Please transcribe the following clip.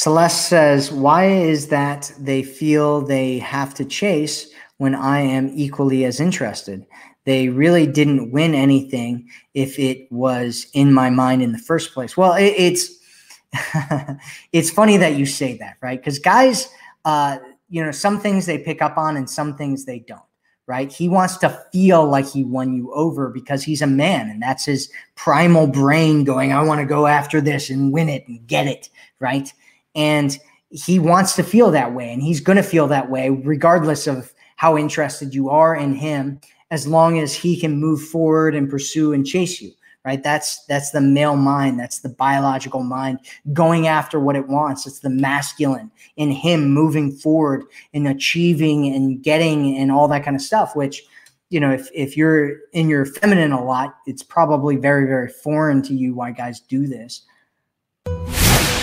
Celeste says, Why is that they feel they have to chase when I am equally as interested? They really didn't win anything if it was in my mind in the first place. Well, it, it's it's funny that you say that, right? Because guys, uh, you know, some things they pick up on and some things they don't right? He wants to feel like he won you over because he's a man and that's his primal brain going, I want to go after this and win it and get it, right? And he wants to feel that way. And he's going to feel that way, regardless of how interested you are in him, as long as he can move forward and pursue and chase you. Right. That's that's the male mind. That's the biological mind going after what it wants. It's the masculine in him moving forward and achieving and getting and all that kind of stuff, which you know, if, if you're in your feminine a lot, it's probably very, very foreign to you why guys do this.